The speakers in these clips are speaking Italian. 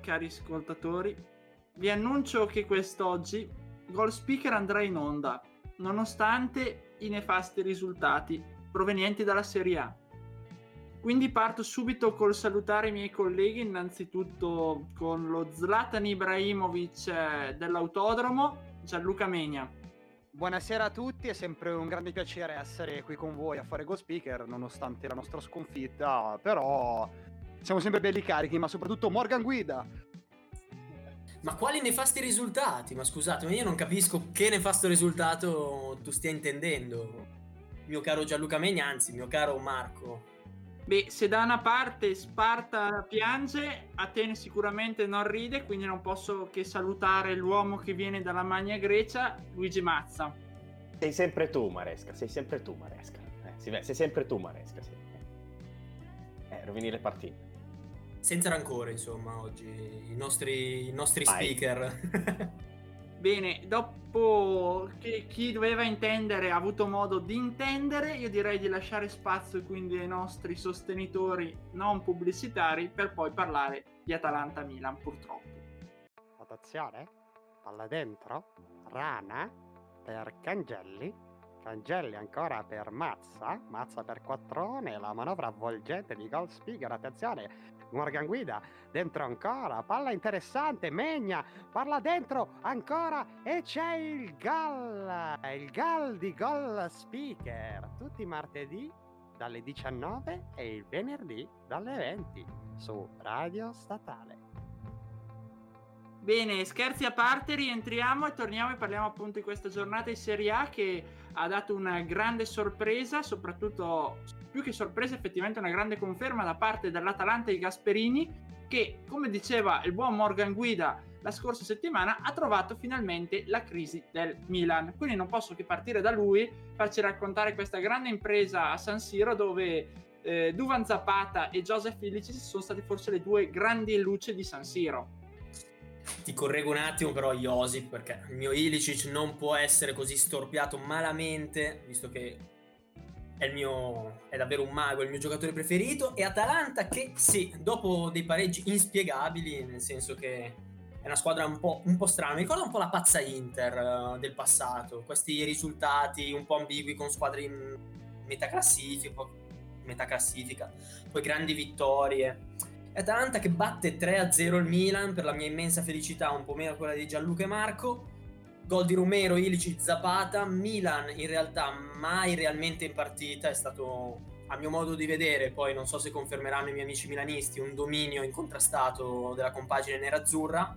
cari ascoltatori, vi annuncio che quest'oggi Goal Speaker andrà in onda, nonostante i nefasti risultati provenienti dalla Serie A. Quindi parto subito col salutare i miei colleghi, innanzitutto con lo Zlatan Ibrahimovic eh, dell'autodromo, Gianluca Megna. Buonasera a tutti, è sempre un grande piacere essere qui con voi a fare Go Speaker, nonostante la nostra sconfitta, però siamo sempre belli carichi, ma soprattutto Morgan Guida. Ma quali nefasti risultati? Ma scusate, ma io non capisco che nefasto risultato tu stia intendendo, mio caro Gianluca Megna, anzi, mio caro Marco. Beh, se da una parte Sparta piange, Atene sicuramente non ride, quindi non posso che salutare l'uomo che viene dalla Magna Grecia, Luigi Mazza. Sei sempre tu, Maresca, sei sempre tu, Maresca. Eh, sei sempre tu, Maresca, sì. Eh, rovini le partite senza rancore, insomma, oggi i nostri, i nostri speaker. Bene, dopo che chi doveva intendere ha avuto modo di intendere, io direi di lasciare spazio quindi ai nostri sostenitori non pubblicitari per poi parlare di Atalanta-Milan, purtroppo. Attenzione, palla dentro, rana per Cangelli, Cangelli ancora per Mazza, Mazza per Quattrone, la manovra avvolgente di Gold Speaker, attenzione, Morgan Guida, dentro ancora, palla interessante, Megna, parla dentro ancora e c'è il gol, il gol di Speaker, tutti i martedì dalle 19 e il venerdì dalle 20 su Radio Statale. Bene, scherzi a parte, rientriamo e torniamo e parliamo appunto di questa giornata di Serie A che ha dato una grande sorpresa, soprattutto più che sorpresa effettivamente una grande conferma da parte dell'Atalanta di Gasperini che, come diceva il buon Morgan Guida la scorsa settimana, ha trovato finalmente la crisi del Milan. Quindi non posso che partire da lui, farci raccontare questa grande impresa a San Siro dove eh, Duvan Zapata e Joseph Ilicic sono state forse le due grandi luci di San Siro ti correggo un attimo però Josip perché il mio Ilicic non può essere così storpiato malamente visto che è, mio, è davvero un mago, è il mio giocatore preferito. E Atalanta che sì, dopo dei pareggi inspiegabili nel senso che è una squadra un po', un po strana, mi ricorda un po' la pazza Inter uh, del passato, questi risultati un po' ambigui con squadre in metà classifica, metà classifica poi grandi vittorie Atalanta che batte 3-0 il Milan per la mia immensa felicità, un po' meno quella di Gianluca e Marco. Gol di Romero, Ilici, Zapata. Milan in realtà mai realmente in partita, è stato a mio modo di vedere, poi non so se confermeranno i miei amici milanisti, un dominio incontrastato della compagine nerazzurra.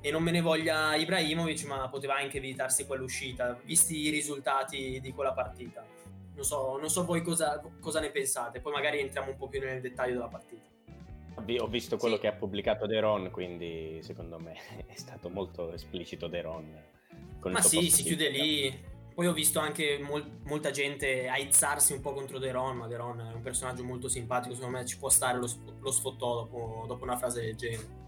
E non me ne voglia Ibrahimovic, ma poteva anche evitarsi quell'uscita, visti i risultati di quella partita. Non so, non so voi cosa, cosa ne pensate, poi magari entriamo un po' più nel dettaglio della partita. Ho visto quello sì. che ha pubblicato Deron, quindi secondo me è stato molto esplicito Deron. Ma sì, si chiude lì. Poi ho visto anche mol- molta gente aizzarsi un po' contro Deron, ma Deron è un personaggio molto simpatico, secondo me ci può stare lo, lo sfottò dopo, dopo una frase del genere.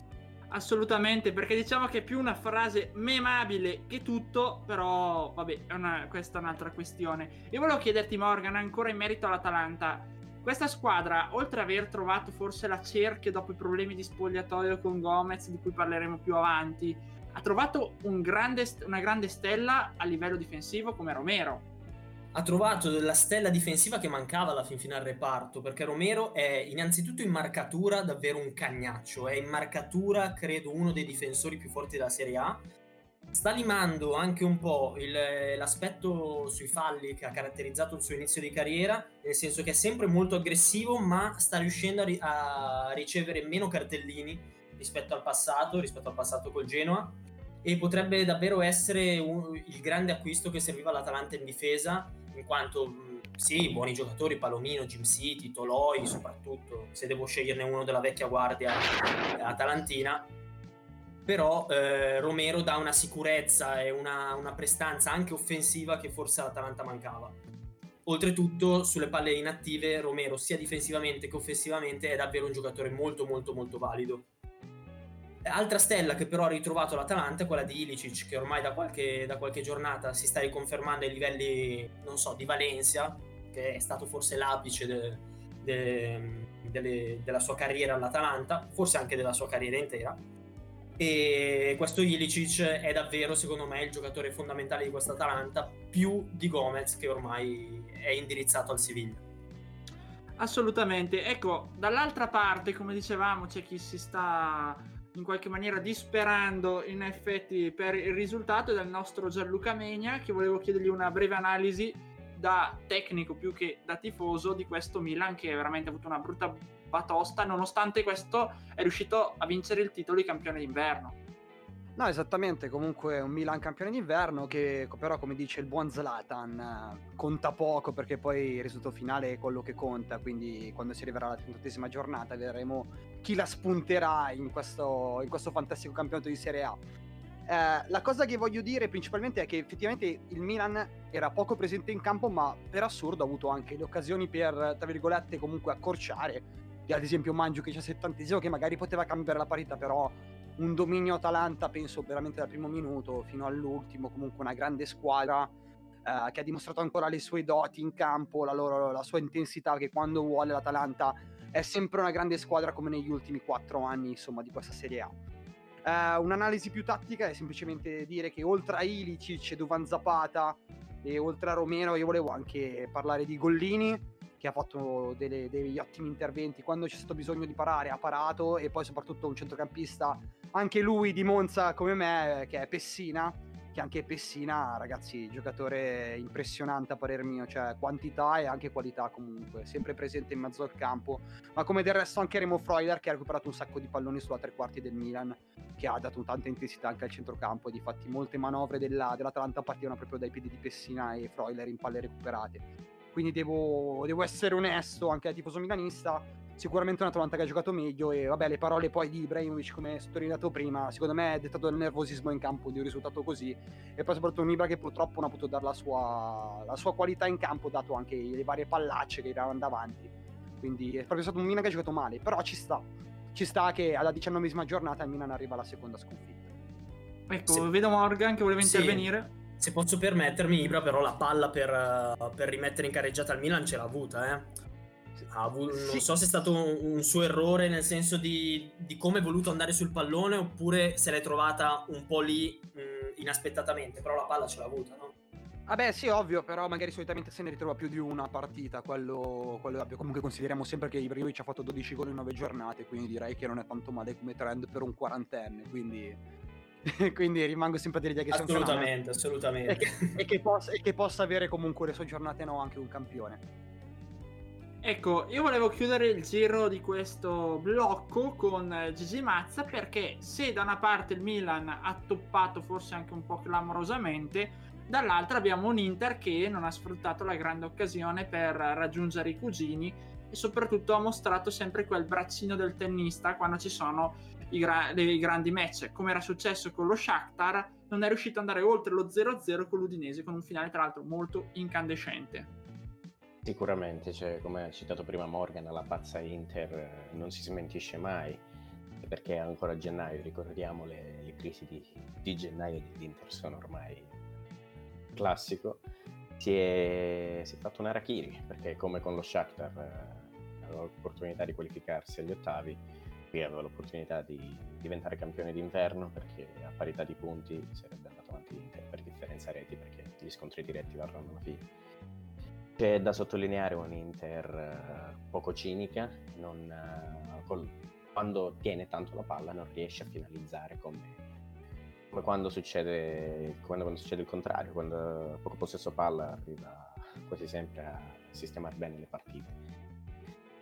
Assolutamente, perché diciamo che è più una frase memabile che tutto, però vabbè, è una, questa è un'altra questione. Io volevo chiederti Morgan, ancora in merito all'Atalanta, questa squadra, oltre ad aver trovato forse la cerchia dopo i problemi di spogliatoio con Gomez, di cui parleremo più avanti, ha trovato un grande, una grande stella a livello difensivo come Romero. Ha trovato la stella difensiva che mancava alla fin fine al reparto, perché Romero è innanzitutto in marcatura davvero un cagnaccio, è in marcatura credo uno dei difensori più forti della Serie A sta limando anche un po' il, l'aspetto sui falli che ha caratterizzato il suo inizio di carriera, nel senso che è sempre molto aggressivo, ma sta riuscendo a, ri- a ricevere meno cartellini rispetto al passato, rispetto al passato col Genoa, e potrebbe davvero essere un, il grande acquisto che serviva all'Atalanta in difesa, in quanto sì, buoni giocatori, Palomino, Jim City, Toloi soprattutto, se devo sceglierne uno della vecchia guardia atalantina, però eh, Romero dà una sicurezza e una, una, prestanza anche offensiva che forse all'Atalanta mancava. Oltretutto, sulle palle inattive, Romero sia difensivamente che offensivamente è davvero un giocatore molto molto molto valido. Altra stella che però ha ritrovato l'Atalanta è quella di Ilicic, che ormai da qualche, da qualche giornata si sta riconfermando ai livelli, non so, di Valencia, che è stato forse l'apice de, de, de, della sua carriera all'Atalanta, forse anche della sua carriera intera e questo Ilicic è davvero secondo me il giocatore fondamentale di questa Atalanta più di Gomez che ormai è indirizzato al Siviglia. Assolutamente. Ecco dall'altra parte come dicevamo c'è chi si sta in qualche maniera disperando in effetti per il risultato del nostro Gianluca Megna che volevo chiedergli una breve analisi da tecnico più che da tifoso di questo Milan che veramente ha avuto una brutta batosta, nonostante questo è riuscito a vincere il titolo di campione d'inverno. No, esattamente, comunque un Milan campione d'inverno che però come dice il buon Zlatan conta poco perché poi il risultato finale è quello che conta, quindi quando si arriverà alla 38esima giornata vedremo chi la spunterà in questo, in questo fantastico campionato di Serie A. Eh, la cosa che voglio dire principalmente è che effettivamente il Milan era poco presente in campo, ma per assurdo ha avuto anche le occasioni per, tra virgolette, comunque accorciare. Ad esempio Mangio che c'è 70 che magari poteva cambiare la parità, però un dominio Atalanta, penso veramente dal primo minuto fino all'ultimo, comunque una grande squadra eh, che ha dimostrato ancora le sue doti in campo, la, loro, la sua intensità, che quando vuole l'Atalanta è sempre una grande squadra come negli ultimi quattro anni, insomma, di questa Serie A. Uh, un'analisi più tattica è semplicemente dire che oltre a Ilicic, Duvan Zapata e oltre a Romero io volevo anche parlare di Gollini che ha fatto delle, degli ottimi interventi quando c'è stato bisogno di parare ha parato e poi soprattutto un centrocampista anche lui di Monza come me che è Pessina che anche Pessina, ragazzi, giocatore impressionante a parer mio, cioè quantità e anche qualità comunque, sempre presente in mezzo al campo, ma come del resto anche Remo Freuler che ha recuperato un sacco di palloni sulla tre quarti del Milan, che ha dato tanta intensità anche al centrocampo, di fatti molte manovre della, dell'Atalanta partivano proprio dai piedi di Pessina e Freuler in palle recuperate. Quindi devo, devo essere onesto anche da tifoso milanista, sicuramente un Atalanta che ha giocato meglio e vabbè le parole poi di Ibrahimovic come sottolineato prima secondo me è dettato dal nervosismo in campo di un risultato così. E poi soprattutto un Ibra che purtroppo non ha potuto dare la sua, la sua qualità in campo dato anche le varie pallacce che erano davanti. Quindi è proprio stato un Milan che ha giocato male però ci sta. Ci sta che alla diciannovesima giornata il Milan arriva alla seconda sconfitta. Ecco sì. vedo Morgan che voleva sì. intervenire se posso permettermi, Ibra però la palla per, per, rimettere in carreggiata al Milan ce l'ha avuta, eh avuto, sì. non so se è stato un, un suo errore nel senso di, di, come è voluto andare sul pallone oppure se l'è trovata un po' lì mh, inaspettatamente, però la palla ce l'ha avuta, no? Vabbè, sì, ovvio, però magari solitamente se ne ritrova più di una partita, quello, quello ovvio. Comunque consideriamo sempre che Ibrahimovic ha fatto 12 gol in 9 giornate, quindi direi che non è tanto male come trend per un quarantenne, quindi, quindi rimango sempre a dire che assolutamente, assolutamente. E che, e, che possa, e che possa avere comunque le sue giornate no anche un campione. Ecco, io volevo chiudere il giro di questo blocco con Gigi Mazza perché se da una parte il Milan ha toppato forse anche un po' clamorosamente, dall'altra abbiamo un Inter che non ha sfruttato la grande occasione per raggiungere i cugini e soprattutto ha mostrato sempre quel braccino del tennista quando ci sono i, gra- i grandi match, come era successo con lo Shakhtar, non è riuscito ad andare oltre lo 0-0 con l'Udinese con un finale tra l'altro molto incandescente. Sicuramente, cioè, come ha citato prima Morgan, la pazza Inter eh, non si smentisce mai, perché ancora a gennaio, ricordiamo, le, le crisi di, di, gennaio dell'Inter sono ormai classico. Si è, si è fatto un Arachiri, perché come con lo Shakhtar eh, l'opportunità di qualificarsi agli ottavi, qui aveva l'opportunità di diventare campione d'inverno, perché a parità di punti sarebbe andato avanti l'Inter per differenza reti, perché gli scontri diretti varranno alla fine c'è da sottolineare un'Inter eh, poco cinica, non, eh, col, quando tiene tanto la palla non riesce a finalizzare come, come quando, succede, quando, quando, succede il contrario, quando poco possesso palla arriva quasi sempre a sistemare bene le partite.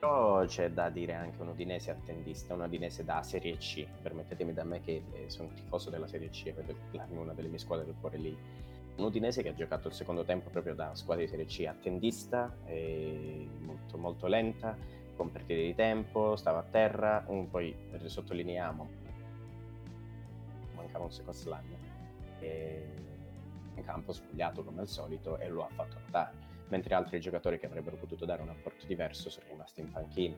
Però c'è da dire anche un udinese attendista, un udinese da Serie C, permettetemi da me che sono tifoso della Serie C vedo una delle mie squadre del cuore lì. Un Udinese che ha giocato il secondo tempo proprio da squadra di Serie C attendista, molto, molto lenta, con partite di tempo, stava a terra, un, poi sottolineiamo, mancava un second slam, in campo spogliato come al solito e lo ha fatto notare, mentre altri giocatori che avrebbero potuto dare un apporto diverso sono rimasti in panchina.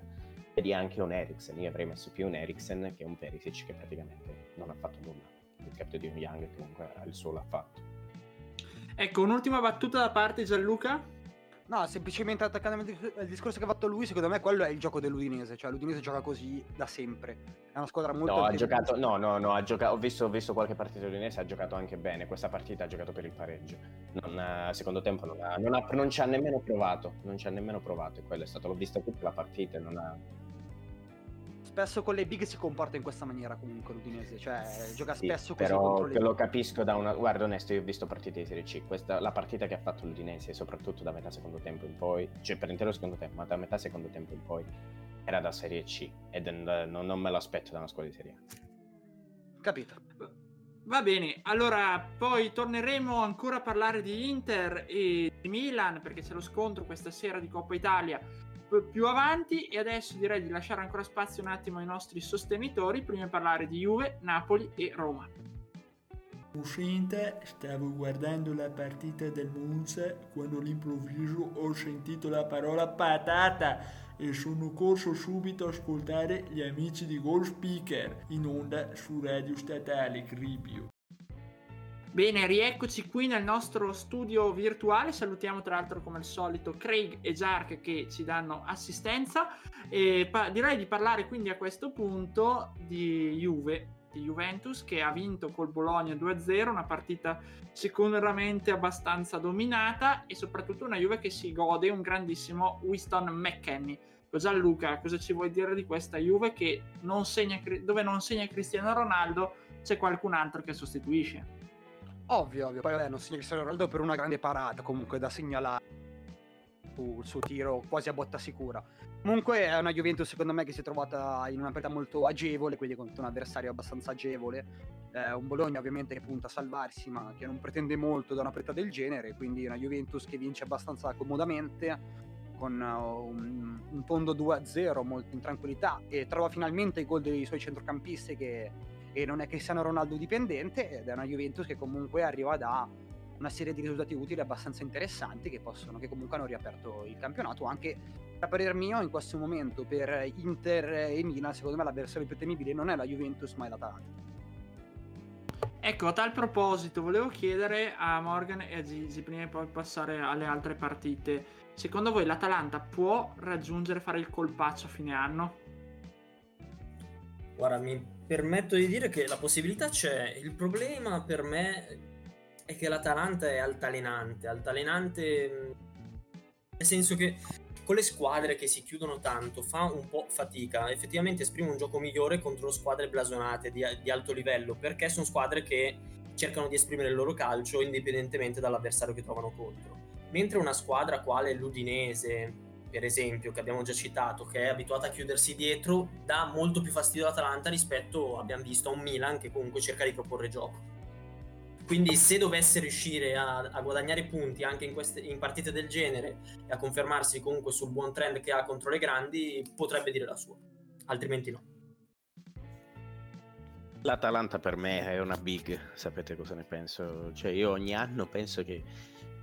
Vedi anche un Eriksen, io avrei messo più un Eriksen che un Perisic che praticamente non ha fatto nulla, il capito di un Young che comunque il suo l'ha fatto. Ecco, un'ultima battuta da parte Gianluca. No, semplicemente attaccando al discorso che ha fatto lui, secondo me quello è il gioco dell'Udinese, cioè l'Udinese gioca così da sempre. È una squadra molto No, ha giocato no, no, no, ha giocato ho visto, ho visto qualche partita dell'Udinese, ha giocato anche bene. Questa partita ha giocato per il pareggio. Non, secondo tempo non, ha, non, ha, non ci ha nemmeno provato, non ci ha nemmeno provato, e quello è stato l'ho vista tutta la partita e non ha spesso con le big si comporta in questa maniera comunque l'Udinese, cioè gioca sì, spesso così però che lo capisco da una guarda onesto, io ho visto partite di Serie C, questa la partita che ha fatto l'Udinese, soprattutto da metà secondo tempo in poi, cioè per intero secondo tempo, ma da metà secondo tempo in poi era da Serie C ed non, non me lo aspetto da una squadra di Serie A. Capito. Va bene, allora poi torneremo ancora a parlare di Inter e di Milan perché c'è lo scontro questa sera di Coppa Italia più avanti e adesso direi di lasciare ancora spazio un attimo ai nostri sostenitori prima di parlare di Juve, Napoli e Roma. Uscente, stavo guardando la partita del Monza quando all'improvviso ho sentito la parola patata e sono corso subito a ascoltare gli amici di Goal Speaker in onda su Radio Statale Cribio. Bene, rieccoci qui nel nostro studio virtuale. Salutiamo tra l'altro come al solito Craig e Jark che ci danno assistenza. Pa- direi di parlare quindi a questo punto di Juve, di Juventus che ha vinto col Bologna 2-0, una partita sicuramente abbastanza dominata e soprattutto una Juve che si gode un grandissimo Winston McKennie. Gianluca, cosa ci vuoi dire di questa Juve che non segna, dove non segna Cristiano Ronaldo c'è qualcun altro che sostituisce? Ovvio, ovvio. Poi vabbè, non segna Cristiano Ronaldo per una grande parata comunque da segnalare sul suo tiro quasi a botta sicura. Comunque è una Juventus secondo me che si è trovata in una partita molto agevole, quindi contro un avversario abbastanza agevole. Eh, un Bologna ovviamente che punta a salvarsi, ma che non pretende molto da una partita del genere, quindi una Juventus che vince abbastanza comodamente con uh, un, un fondo 2-0 molto in tranquillità e trova finalmente i gol dei suoi centrocampisti che e non è Cristiano Ronaldo dipendente ed è una Juventus che comunque arriva da una serie di risultati utili abbastanza interessanti che, possono, che comunque hanno riaperto il campionato. Anche a parer mio in questo momento per Inter e Milan secondo me l'avversario più temibile non è la Juventus ma è l'Atalanta. Ecco, a tal proposito, volevo chiedere a Morgan e a Gigi, prima di poi passare alle altre partite, secondo voi l'Atalanta può raggiungere, fare il colpaccio a fine anno? Guarda, mi permetto di dire che la possibilità c'è. Il problema per me è che l'Atalanta è altalenante, altalenante nel senso che con le squadre che si chiudono tanto fa un po' fatica, effettivamente esprime un gioco migliore contro squadre blasonate di, di alto livello, perché sono squadre che cercano di esprimere il loro calcio indipendentemente dall'avversario che trovano contro. Mentre una squadra quale l'Udinese, per esempio, che abbiamo già citato, che è abituata a chiudersi dietro, dà molto più fastidio all'Atalanta rispetto, abbiamo visto, a un Milan che comunque cerca di proporre gioco. Quindi se dovesse riuscire a, a guadagnare punti anche in, queste, in, partite del genere e a confermarsi comunque sul buon trend che ha contro le grandi, potrebbe dire la sua, altrimenti no. L'Atalanta per me è una big, sapete cosa ne penso? Cioè io ogni anno penso che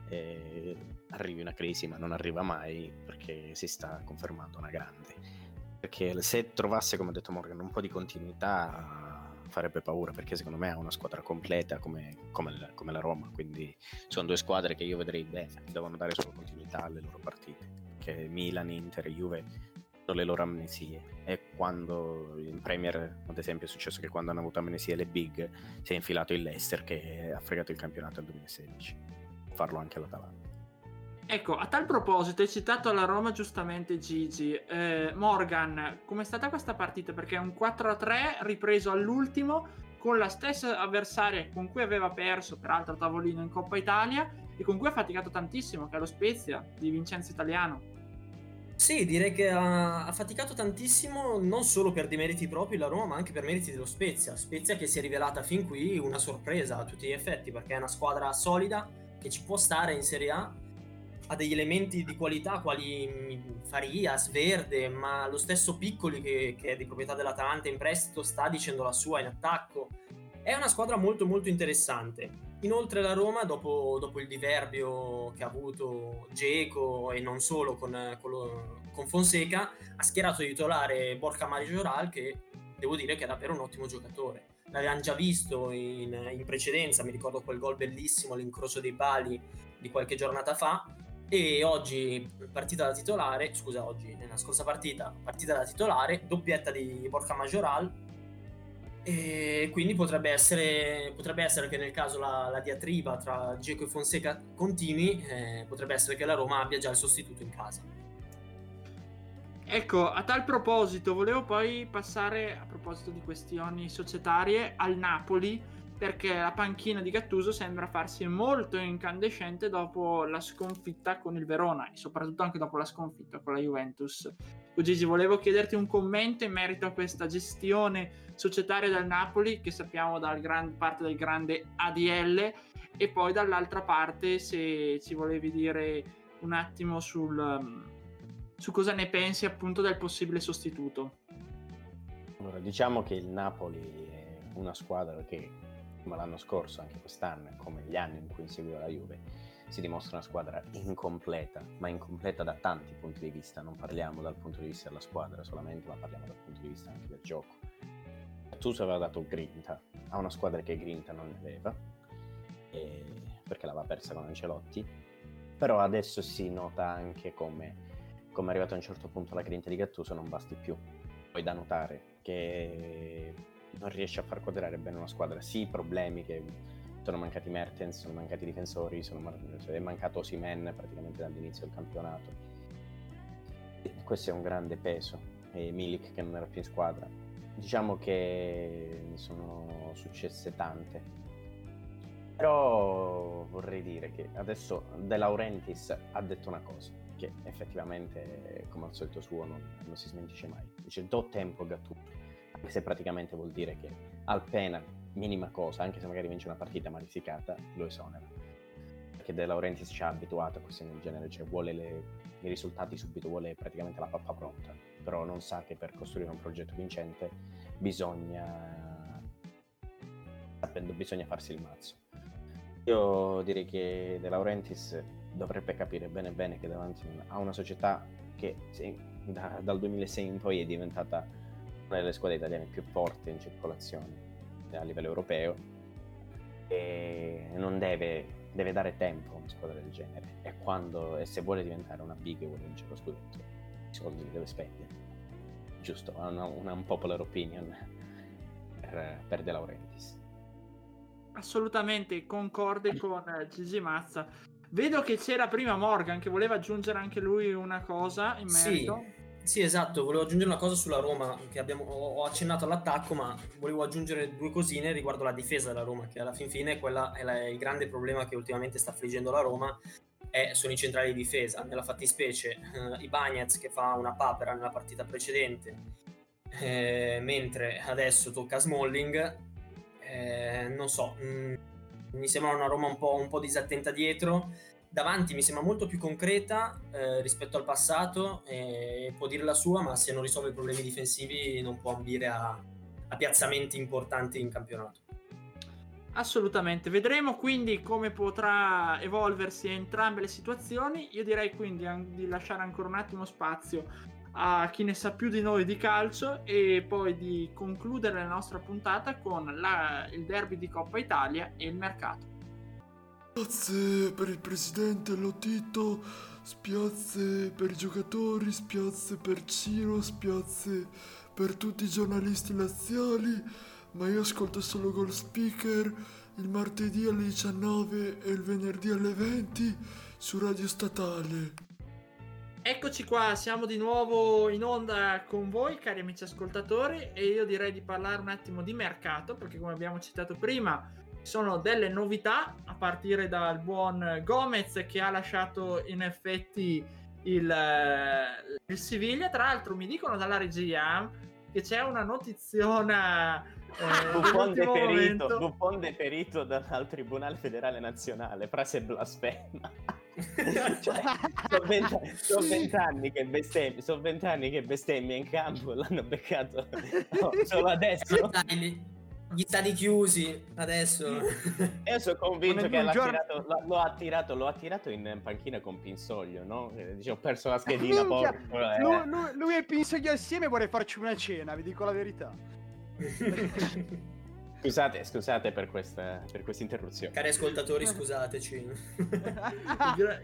eh, arrivi una crisi, ma non arriva mai perché si sta confermando una grande. Perché se trovasse, come ha detto Morgan, un po' di continuità farebbe paura perché secondo me ha una squadra completa come, come, come, la Roma, quindi sono due squadre che io vedrei bene, devono dare solo continuità alle loro partite, che Milan, Inter Juve le loro amnesie. E quando in Premier ad esempio è successo che quando hanno avuto amnesie le big si è infilato il Leicester che ha fregato il campionato nel 2016 farlo anche l'Atalanta Ecco, a tal proposito, hai citato la Roma giustamente Gigi. Eh, Morgan, com'è stata questa partita? Perché è un 4-3 ripreso all'ultimo con la stessa avversaria con cui aveva perso, peraltro a tavolino in Coppa Italia, e con cui ha faticato tantissimo, che è lo Spezia di Vincenzo Italiano. Sì, direi che ha, ha, faticato tantissimo non solo per dei meriti propri la Roma, ma anche per meriti dello Spezia. Spezia che si è rivelata fin qui una sorpresa a tutti gli effetti, perché è una squadra solida, che ci può stare in Serie A, ha degli elementi di qualità quali Farias, Verde, ma lo stesso Piccoli che, che è di proprietà dell'Atalanta in prestito sta dicendo la sua in attacco. È una squadra molto molto interessante. Inoltre la Roma, dopo, dopo il diverbio che ha avuto Geco e non solo con, con, lo, con Fonseca, ha schierato di titolare Borca Maggioral che devo dire che è davvero un ottimo giocatore. L'avevamo già visto in, in precedenza, mi ricordo quel gol bellissimo, l'incrocio dei pali di qualche giornata fa, e oggi partita da titolare, scusa oggi, nella scorsa partita, partita da titolare, doppietta di Borca Majoral e quindi potrebbe essere, potrebbe essere che nel caso la, la diatriba tra Geco e Fonseca continui, eh, potrebbe essere che la Roma abbia già il sostituto in casa. Ecco, a tal proposito, volevo poi passare, a proposito di questioni societarie, al Napoli perché la panchina di Gattuso sembra farsi molto incandescente dopo la sconfitta con il Verona e soprattutto anche dopo la sconfitta con la Juventus. Gigi, volevo chiederti un commento in merito a questa gestione societaria del Napoli che sappiamo dalla gran parte del grande ADL e poi dall'altra parte se ci volevi dire un attimo sul, su cosa ne pensi appunto del possibile sostituto. Allora, diciamo che il Napoli è una squadra che come l'anno scorso, anche quest'anno, come gli anni in cui inseguiva la Juve, si dimostra una squadra incompleta, ma incompleta da tanti punti di vista. Non parliamo dal punto di vista della squadra solamente, ma parliamo dal punto di vista anche del gioco. Gattuso aveva dato grinta a una squadra che grinta non ne aveva, perché l'aveva persa con Ancelotti, però adesso si nota anche come, come arrivato a un certo punto la grinta di Gattuso non basti più. Poi da notare che non riesce a far quadrare bene una squadra. Sì, problemi che sono mancati Mertens, sono mancati difensori, sono, è mancato Simen praticamente dall'inizio del campionato. E questo è un grande peso. E Milik che non era più in squadra. Diciamo che sono successe tante. Però vorrei dire che adesso De Laurentiis ha detto una cosa che effettivamente, come al solito suo, non, non si smentisce mai. Dice do tempo a Gattuso se praticamente vuol dire che appena minima cosa, anche se magari vince una partita malificata, lo esonera. Perché De Laurentiis ci ha abituato a questioni del genere, cioè vuole le, i risultati subito, vuole praticamente la pappa pronta, però non sa che per costruire un progetto vincente bisogna, bisogna farsi il mazzo. Io direi che De Laurentiis dovrebbe capire bene bene che davanti a una società che da, dal 2006 in poi è diventata una delle squadre italiane più forti in circolazione a livello europeo e non deve, deve dare tempo a una squadra del genere. E quando e se vuole diventare una big e vuole vincere lo scudetto i soldi li deve spendere. Giusto, una, una un popular opinion per, per De Laurentiis. Assolutamente concorde con Gigi Mazza. Vedo che c'era prima Morgan che voleva aggiungere anche lui una cosa in merito. sì. Sì, esatto, volevo aggiungere una cosa sulla Roma, che abbiamo, ho accennato all'attacco, ma volevo aggiungere due cosine riguardo la difesa della Roma, che alla fin fine quella è la, il grande problema che ultimamente sta affliggendo la Roma, è, sono i centrali di difesa. Nella fattispecie eh, Ibagnez che fa una papera nella partita precedente, eh, mentre adesso tocca Smalling, eh, non so, mh, mm, mi sembra una Roma un po', un po' disattenta dietro davanti mi sembra molto più concreta eh, rispetto al passato e può dire la sua, ma se non risolve i problemi difensivi non può ambire a, a piazzamenti importanti in campionato. Assolutamente, vedremo quindi come potrà evolversi entrambe le situazioni. Io direi quindi di lasciare ancora un attimo spazio a chi ne sa più di noi di calcio e poi di concludere la nostra puntata con la, il derby di Coppa Italia e il mercato. Spiazze per il presidente Lotito, spiazze per i giocatori, spiazze per Ciro, spiazze per tutti i giornalisti laziali, ma io ascolto solo Gold Speaker il martedì alle 19 e il venerdì alle 20 su Radio Statale. Eccoci qua, siamo di nuovo in onda con voi, cari amici ascoltatori, e io direi di parlare un attimo di mercato, perché come abbiamo citato prima, sono delle novità a partire dal buon Gomez che ha lasciato in effetti il, il Siviglia. Tra l'altro mi dicono dalla regia che c'è una notiziona Eh, Buffon momento- Buffon deperito dal Tribunale Federale Nazionale, frase blasfema. cioè, sono vent- sono vent'anni che bestemmia, sono vent'anni che bestemmia in campo l'hanno beccato no, solo adesso. Eh, gli stadi chiusi adesso. Io sono convinto che giorno- tirato- lo, lo ha tirato, lo ha tirato in panchina con Pinsoglio, no? Eh, Dice, ho perso la schedina, porco. eh. lui, lui- lui e Pinsoglio assieme vorrei farci una cena, vi dico la verità. Scusate, scusate per questa, per questa interruzione. Cari ascoltatori, scusateci. Gra-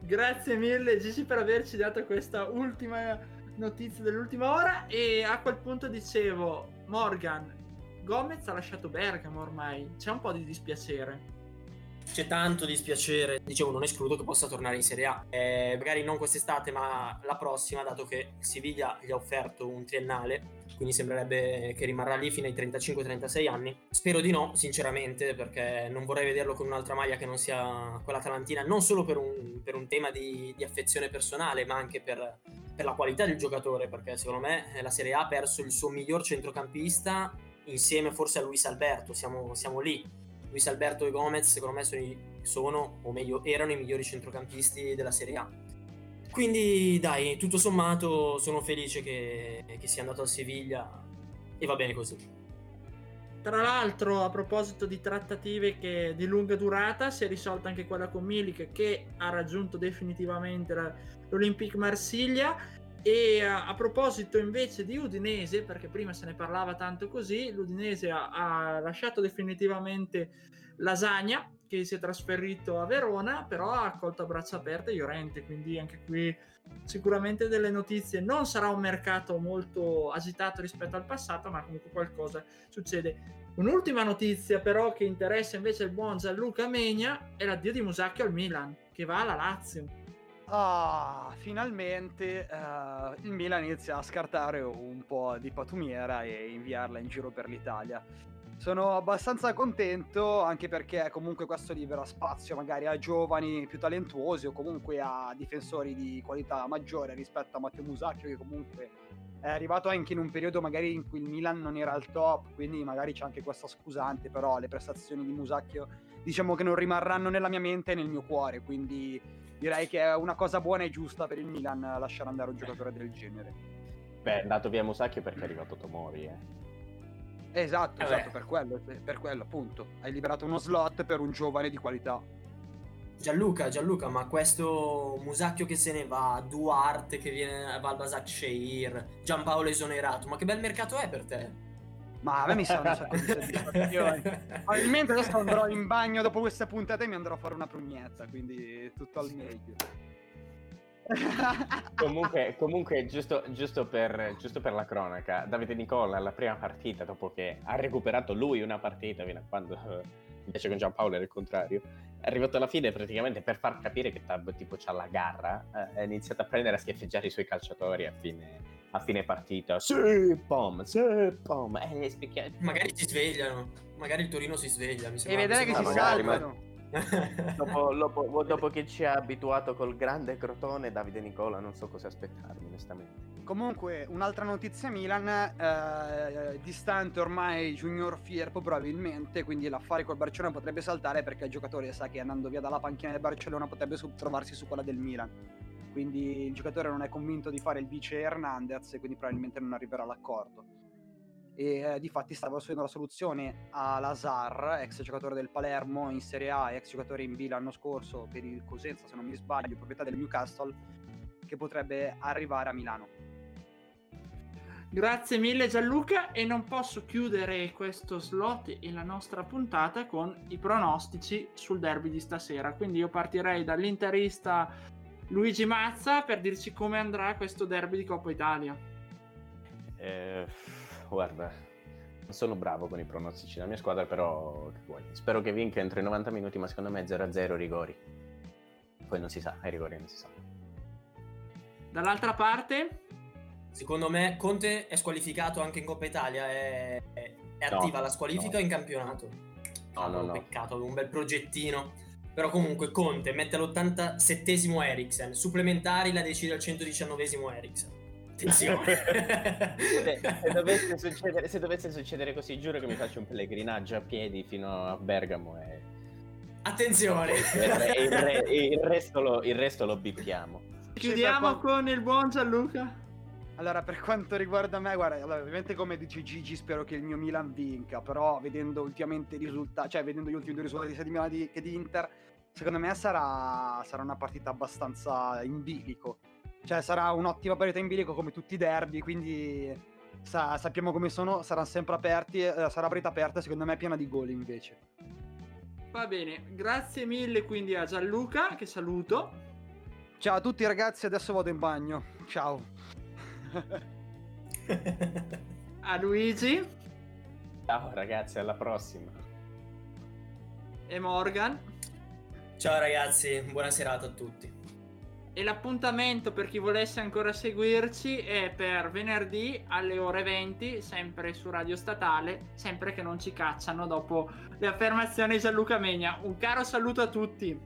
grazie mille Gigi per averci dato questa ultima notizia dell'ultima ora e a quel punto dicevo Morgan Gomez ha lasciato Bergamo ormai c'è un po' di dispiacere C'è tanto dispiacere. Dicevo, non escludo che possa tornare in Serie A. Eh, magari non quest'estate, ma la prossima, dato che Siviglia gli ha offerto un triennale. Quindi sembrerebbe che rimarrà lì fino ai 35-36 anni. Spero di no, sinceramente, perché non vorrei vederlo con un'altra maglia che non sia quella talantina, non solo per un, per un tema di, di affezione personale, ma anche per, per la qualità del giocatore. Perché secondo me la Serie A ha perso il suo miglior centrocampista insieme forse a Luis Alberto. Siamo, siamo lì. Luis Alberto e Gomez secondo me sono, sono, o meglio erano i migliori centrocampisti della Serie A quindi dai tutto sommato sono felice che, che sia andato al Siviglia e va bene così Tra l'altro, a proposito di trattative che di lunga durata, si è risolta anche quella con Milik che ha raggiunto definitivamente l'Olympique Marsiglia. E a, a proposito invece di Udinese, perché prima se ne parlava tanto così, l'Udinese ha, ha lasciato definitivamente Lasagna che si è trasferito a Verona, però ha accolto a braccia aperte Llorente, quindi anche qui sicuramente delle notizie. Non sarà un mercato molto agitato rispetto al passato, ma comunque qualcosa succede. Un'ultima notizia però che interessa invece il buon Gianluca Megna è l'addio di Musacchio al Milan, che va alla Lazio. Ah, finalmente eh, il Milan inizia a scartare un po' di patumiera e inviarla in giro per l'Italia. Sono abbastanza contento anche perché comunque questo libera spazio magari a giovani più talentuosi o comunque a difensori di qualità maggiore rispetto a Matteo Musacchio che comunque è arrivato anche in un periodo magari in cui il Milan non era al top, quindi magari c'è anche questa scusante, però le prestazioni di Musacchio diciamo che non rimarranno nella mia mente e nel mio cuore, quindi direi che è una cosa buona e giusta per il Milan lasciare andare un giocatore del genere. Beh, è andato via Musacchio perché è arrivato Tomori, eh. Esatto, Vabbè. esatto, per quello, per quello appunto. Hai liberato uno slot per un giovane di qualità. Gianluca, Gianluca, ma questo Musacchio che se ne va, Duarte che viene va al Basak Sheir, Giampaolo esonerato, ma che bel mercato è per te? Ma a me mi stanno un sacco di soddisfazioni. Probabilmente adesso andrò in bagno dopo questa puntata e mi andrò a fare una prugnetta, quindi tutto al meglio. Comunque, comunque giusto, giusto per, giusto per la cronaca, Davide Nicola alla prima partita, dopo che ha recuperato lui una partita, fino a quando eh, invece con Giampaolo era il contrario, arrivato alla fine praticamente per far capire che Tab tipo c'ha la garra, eh, ha iniziato a prendere a schiaffeggiare i suoi calciatori a fine, a fine partita. Sì, pom, sì, pom. Eh, spicchia- Magari si svegliano, magari il Torino si sveglia. Mi e sembra, vedere mi che si ma- salvano. Dopo, dopo- dopo che ci ha abituato col grande crotone Davide Nicola, non so cosa aspettarmi, onestamente. Comunque, un'altra notizia Milan, eh, distante ormai Junior Firpo probabilmente, quindi l'affare col Barcellona potrebbe saltare perché il giocatore sa che andando via dalla panchina del Barcellona potrebbe trovarsi su quella del Milan. Quindi il giocatore non è convinto di fare il vice Hernandez e quindi probabilmente non arriverà all'accordo. E eh, difatti stava studiando la soluzione a Lazar, ex giocatore del Palermo in Serie A, ex giocatore in B l'anno scorso per il Cosenza, se non mi sbaglio, proprietà del Newcastle, che potrebbe arrivare a Milano. Grazie mille Gianluca e non posso chiudere questo slot e la nostra puntata con i pronostici sul derby di stasera. Quindi io partirei dall'interista Luigi Mazza per dirci come andrà questo derby di Coppa Italia. Eh, guarda, non sono bravo con i pronostici della mia squadra, però che vuoi. spero che vinca entro i 90 minuti, ma secondo me 0-0 rigori. Poi non si sa, ai rigori non si sa. Dall'altra parte, Secondo me Conte è squalificato anche in Coppa Italia, è, è No, attiva la squalifica no. in campionato. No, no, no. Peccato, avevo un bel progettino. Però comunque Conte mette all'87esimo Eriksen, supplementari la decide al 119esimo Eriksen. Attenzione. se, se dovesse succedere, se dovesse succedere così, giuro che mi faccio un pellegrinaggio a piedi fino a Bergamo e, Attenzione. e il, re- il resto lo, il resto lo bippiamo. Chiudiamo con il buon Gianluca. Allora, per quanto riguarda me, guarda, allora, ovviamente come dice Gigi, spero che il mio Milan vinca, però vedendo ultimamente i risultati, cioè vedendo gli ultimi due risultati sia di Milan di- che di Inter, secondo me sarà, sarà una partita abbastanza in bilico. Cioè, sarà un'ottima partita in bilico come tutti i derby, quindi sa- sappiamo come sono, saranno sempre aperti, eh, sarà partita aperta, secondo me piena di gol invece. Va bene, grazie mille quindi a Gianluca, che saluto. Ciao a tutti ragazzi, adesso vado in bagno. Ciao. A Luigi Ciao ragazzi, alla prossima. e Morgan. Ciao ragazzi, buona serata a tutti. E l'appuntamento per chi volesse ancora seguirci è per venerdì alle ore 20, sempre su Radio Statale, sempre che non ci cacciano dopo le affermazioni di Gianluca Megna. Un caro saluto a tutti.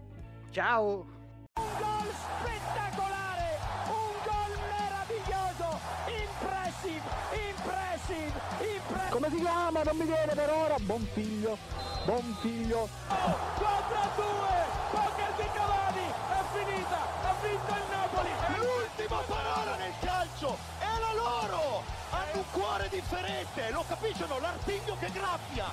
Ciao. Un gol spettacolare, un gol meraviglioso, impressive, impressive, impressive. Come si chiama? Non mi viene per ora. Buon figlio. Buon figlio. 4 a 2, vinto il Napoli. L'ultima parola nel calcio è la loro! Hanno un cuore differente, lo capiscono? L'artiglio che graffia!